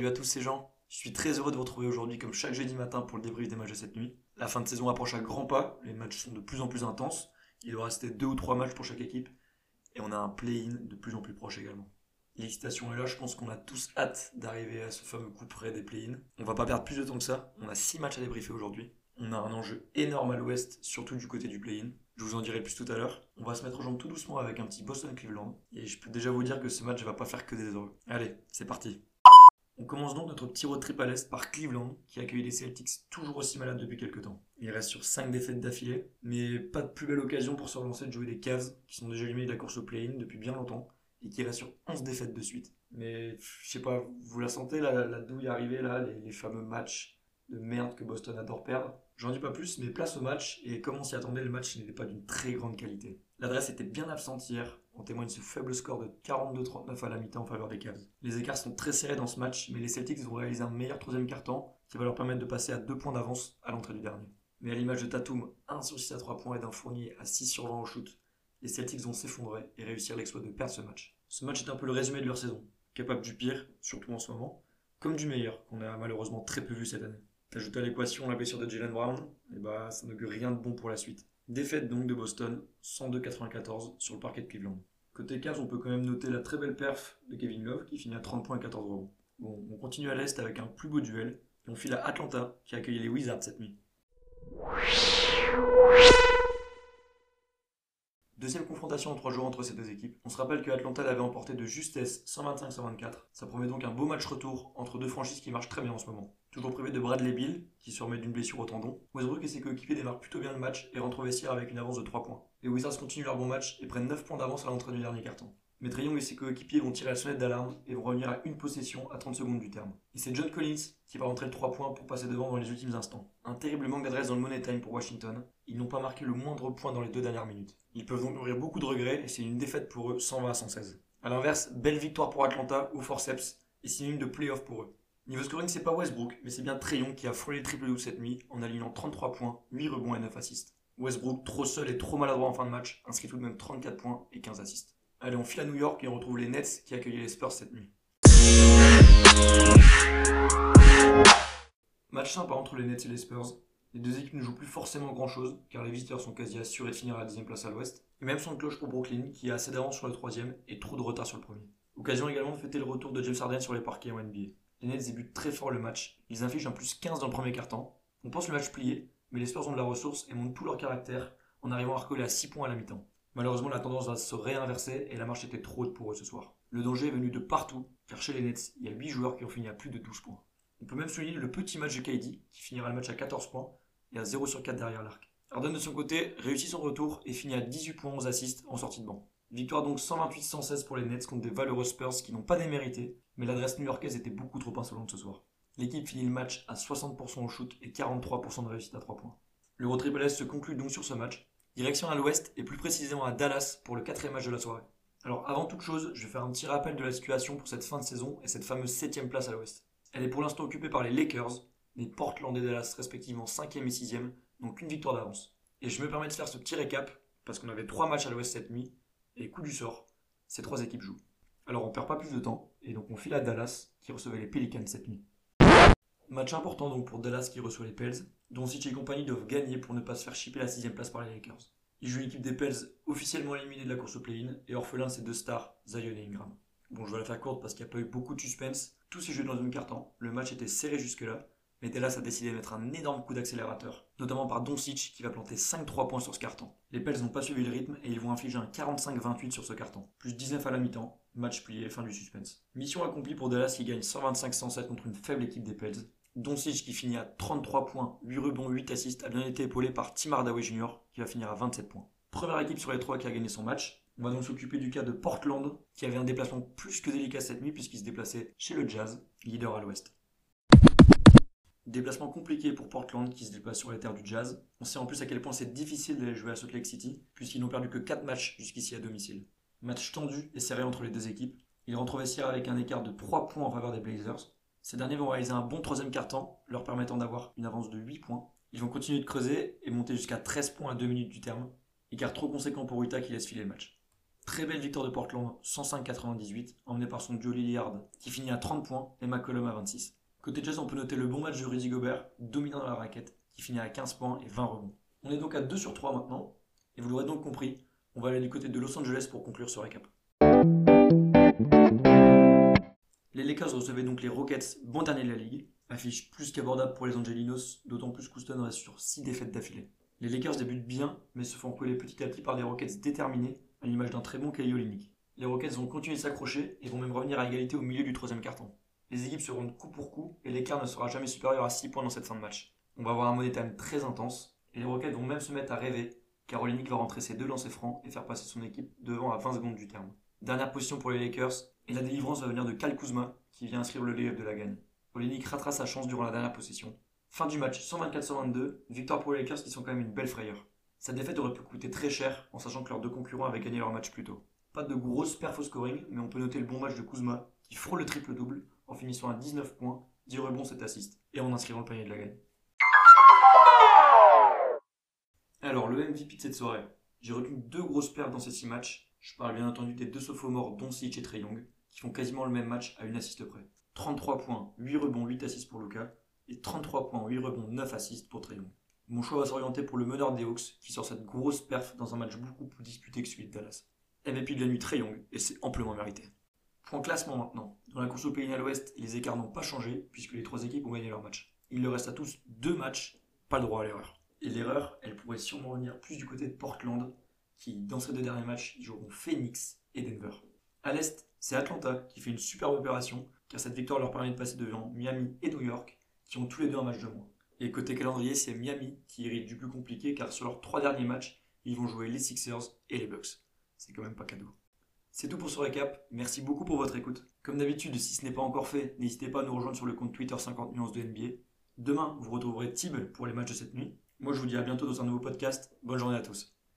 Salut à tous ces gens. Je suis très heureux de vous retrouver aujourd'hui comme chaque jeudi matin pour le débrief des matchs de cette nuit. La fin de saison approche à grands pas, les matchs sont de plus en plus intenses. Il doit rester deux ou trois matchs pour chaque équipe et on a un play-in de plus en plus proche également. L'excitation est là, je pense qu'on a tous hâte d'arriver à ce fameux coup près des play-in. On va pas perdre plus de temps que ça, on a six matchs à débriefer aujourd'hui. On a un enjeu énorme à l'ouest, surtout du côté du play-in. Je vous en dirai plus tout à l'heure. On va se mettre aux jambes tout doucement avec un petit Boston-Cleveland. Et je peux déjà vous dire que ce match va pas faire que des heureux. Allez, c'est parti. On commence donc notre petit road trip à l'Est par Cleveland, qui accueille les Celtics toujours aussi malades depuis quelques temps. Il reste sur 5 défaites d'affilée, mais pas de plus belle occasion pour se relancer de jouer des Cavs, qui sont déjà éliminés de la course au play-in depuis bien longtemps, et qui restent sur 11 défaites de suite. Mais je sais pas, vous la sentez la, douille arriver là, les, les fameux matchs de merde que Boston adore perdre? J'en dis pas plus, mais place au match, et comme on s'y attendait, le match n'était pas d'une très grande qualité. L'adresse était bien absente hier, en témoigne ce faible score de 42-39 à la mi-temps en faveur des Cavs. Les écarts sont très serrés dans ce match, mais les Celtics vont réaliser un meilleur troisième quart-temps, qui va leur permettre de passer à deux points d'avance à l'entrée du dernier. Mais à l'image de Tatum, 1 sur 6 à 3 points et d'un Fournier à 6 sur 20 au shoot, les Celtics vont s'effondrer et réussir l'exploit de perdre ce match. Ce match est un peu le résumé de leur saison, capable du pire, surtout en ce moment, comme du meilleur, qu'on a malheureusement très peu vu cette année. T'ajoutes à l'équation la blessure de Jalen Brown, et bah ça n'augure rien de bon pour la suite. Défaite donc de Boston, 102-94 sur le parquet de Cleveland. Côté Cavs, on peut quand même noter la très belle perf de Kevin Love qui finit à 30 points et 14 rebonds. Bon, on continue à l'Est avec un plus beau duel, et on file à Atlanta qui accueille les Wizards cette nuit. Deuxième confrontation en trois jours entre ces deux équipes. On se rappelle que Atlanta l'avait emporté de justesse 125-124. Ça promet donc un beau match retour entre deux franchises qui marchent très bien en ce moment. Toujours privé de Bradley Bill, qui se remet d'une blessure au tendon. Westbrook et ses coéquipiers démarrent plutôt bien le match et rentrent au vestiaire avec une avance de 3 points. Les Wizards continuent leur bon match et prennent 9 points d'avance à l'entrée du dernier carton. Young et ses coéquipiers vont tirer la sonnette d'alarme et vont revenir à une possession à 30 secondes du terme. Et c'est John Collins qui va rentrer le 3 points pour passer devant dans les ultimes instants. Un terrible manque d'adresse dans le money time pour Washington. Ils n'ont pas marqué le moindre point dans les deux dernières minutes. Ils peuvent donc nourrir beaucoup de regrets et c'est une défaite pour eux 120 à 116. A l'inverse, belle victoire pour Atlanta au forceps et synonyme de playoff pour eux. Niveau scoring, c'est pas Westbrook, mais c'est bien Trae Young qui a frôlé le triple double cette nuit en alignant 33 points, 8 rebonds et 9 assists. Westbrook, trop seul et trop maladroit en fin de match, inscrit tout de même 34 points et 15 assists. Allez, on file à New York et on retrouve les Nets qui accueillaient les Spurs cette nuit. Match sympa entre les Nets et les Spurs. Les deux équipes ne jouent plus forcément grand chose, car les visiteurs sont quasi assurés de finir à la deuxième place à l'ouest. Et même sans cloche pour Brooklyn, qui a assez d'avance sur le troisième et trop de retard sur le premier. Occasion également de fêter le retour de James Harden sur les parquets en NBA. Les Nets débutent très fort le match. Ils infligent un plus 15 dans le premier quart-temps. On pense le match plié, mais les Spurs ont de la ressource et montrent tout leur caractère en arrivant à recoller à 6 points à la mi-temps. Malheureusement, la tendance va se réinverser et la marche était trop haute pour eux ce soir. Le danger est venu de partout, car chez les Nets, il y a 8 joueurs qui ont fini à plus de 12 points. On peut même souligner le petit match de KD, qui finira le match à 14 points et à 0 sur 4 derrière l'arc. Harden de son côté réussit son retour et finit à 18 points 11 assists en sortie de banc. Victoire donc 128-116 pour les Nets contre des valeureux Spurs qui n'ont pas démérité, mais l'adresse new-yorkaise était beaucoup trop insolente ce soir. L'équipe finit le match à 60% au shoot et 43% de réussite à 3 points. Le road trip se conclut donc sur ce match. Direction à l'ouest et plus précisément à Dallas pour le quatrième match de la soirée. Alors avant toute chose, je vais faire un petit rappel de la situation pour cette fin de saison et cette fameuse septième place à l'ouest. Elle est pour l'instant occupée par les Lakers, les Portland et Dallas respectivement 5e et 6e, donc une victoire d'avance. Et je me permets de faire ce petit récap, parce qu'on avait trois matchs à l'ouest cette nuit, et coup du sort, ces trois équipes jouent. Alors on perd pas plus de temps, et donc on file à Dallas, qui recevait les Pelicans cette nuit. Match important donc pour Dallas qui reçoit les Pels, dont Sitch et compagnie doivent gagner pour ne pas se faire chipper la sixième place par les Lakers. Ils jouent l'équipe des Pels officiellement éliminée de la course au play-in, et orphelin de ses deux stars, Zion et Ingram. Bon, je vais la faire courte parce qu'il n'y a pas eu beaucoup de suspense. Tout s'est joué dans une carton. Le match était serré jusque-là. Mais Dallas a décidé de mettre un énorme coup d'accélérateur, notamment par Doncic qui va planter 5-3 points sur ce carton. Les Pels n'ont pas suivi le rythme et ils vont infliger un 45-28 sur ce carton, plus 19 à la mi-temps, match plié, fin du suspense. Mission accomplie pour Dallas qui gagne 125-107 contre une faible équipe des Pels. Doncic qui finit à 33 points, 8 rebonds, 8 assists, a bien été épaulé par Tim Hardaway Jr. qui va finir à 27 points. Première équipe sur les trois qui a gagné son match. On va donc s'occuper du cas de Portland, qui avait un déplacement plus que délicat cette nuit puisqu'il se déplaçait chez le Jazz, leader à l'ouest. Déplacement compliqué pour Portland qui se déplace sur les terres du Jazz. On sait en plus à quel point c'est difficile d'aller jouer à Salt Lake City, puisqu'ils n'ont perdu que 4 matchs jusqu'ici à domicile. Match tendu et serré entre les deux équipes. Ils rentrent au vestiaire avec un écart de 3 points en faveur des Blazers. Ces derniers vont réaliser un bon troisième quart-temps, leur permettant d'avoir une avance de 8 points. Ils vont continuer de creuser et monter jusqu'à 13 points à 2 minutes du terme. Écart trop conséquent pour Utah qui laisse filer le match. Très belle victoire de Portland, 105-98, emmenée par son duo Lillard, qui finit à 30 points, et McCollum à 26. Côté Jazz, on peut noter le bon match de Rudy Gobert, dominant dans la raquette, qui finit à 15 points et 20 rebonds. On est donc à 2 sur 3 maintenant, et vous l'aurez donc compris, on va aller du côté de Los Angeles pour conclure ce récap. Les Lakers recevaient donc les Rockets, bon dernier de la ligue, affiche plus qu'abordable pour les Angelinos, d'autant plus qu'Houston reste sur 6 défaites d'affilée. Les Lakers débutent bien, mais se font coller petit à petit par des Rockets déterminés, à l'image d'un très bon Kelly Olynyk. Les Rockets vont continuer de s'accrocher et vont même revenir à égalité au milieu du troisième carton. Les équipes seront coup pour coup et l'écart ne sera jamais supérieur à 6 points dans cette fin de match. On va avoir un money time très intense et les Rockets vont même se mettre à rêver car Olynyk va rentrer ses deux lancers francs et faire passer son équipe devant à 20 secondes du terme. Dernière position pour les Lakers et la délivrance va venir de Cal Kuzma qui vient inscrire le layup de la gagne. Olynyk ratera sa chance durant la dernière possession. Fin du match 124-122, victoire pour les Lakers qui sont quand même une belle frayeur. Sa défaite aurait pu coûter très cher en sachant que leurs deux concurrents avaient gagné leur match plus tôt. Pas de grosse perf au scoring, mais on peut noter le bon match de Kuzma qui frôle le triple-double en finissant à 19 points, 10 rebonds, 7 assists et en inscrivant le panier de la gagne. Alors, le MVP de cette soirée. J'ai retenu deux grosses pertes dans ces 6 matchs. Je parle bien entendu des deux sophomores Doncic et Trey Young, qui font quasiment le même match à une assiste près. 33 points, 8 rebonds, 8 assists pour Luca, et 33 points, 8 rebonds, 9 assists pour Young. Mon choix va s'orienter pour le meneur des Hawks, qui sort cette grosse perf dans un match beaucoup plus disputé que celui de Dallas. MVP de la nuit et c'est amplement mérité. Point classement maintenant. Dans la course au pays à l'ouest, les écarts n'ont pas changé, puisque les trois équipes ont gagné leur match. Il leur reste à tous deux matchs, pas le droit à l'erreur. Et l'erreur, elle pourrait sûrement venir plus du côté de Portland, qui, dans ces deux derniers matchs, joueront Phoenix et Denver. À l'est, c'est Atlanta qui fait une superbe opération, car cette victoire leur permet de passer devant Miami et New York, qui ont tous les deux un match de moins. Et côté calendrier, c'est Miami qui hérite du plus compliqué, car sur leurs trois derniers matchs, ils vont jouer les Sixers et les Bucks. C'est quand même pas cadeau. C'est tout pour ce récap, merci beaucoup pour votre écoute. Comme d'habitude, si ce n'est pas encore fait, n'hésitez pas à nous rejoindre sur le compte Twitter 50 nuances de NBA. Demain, vous retrouverez Tib pour les matchs de cette nuit. Moi, je vous dis à bientôt dans un nouveau podcast. Bonne journée à tous.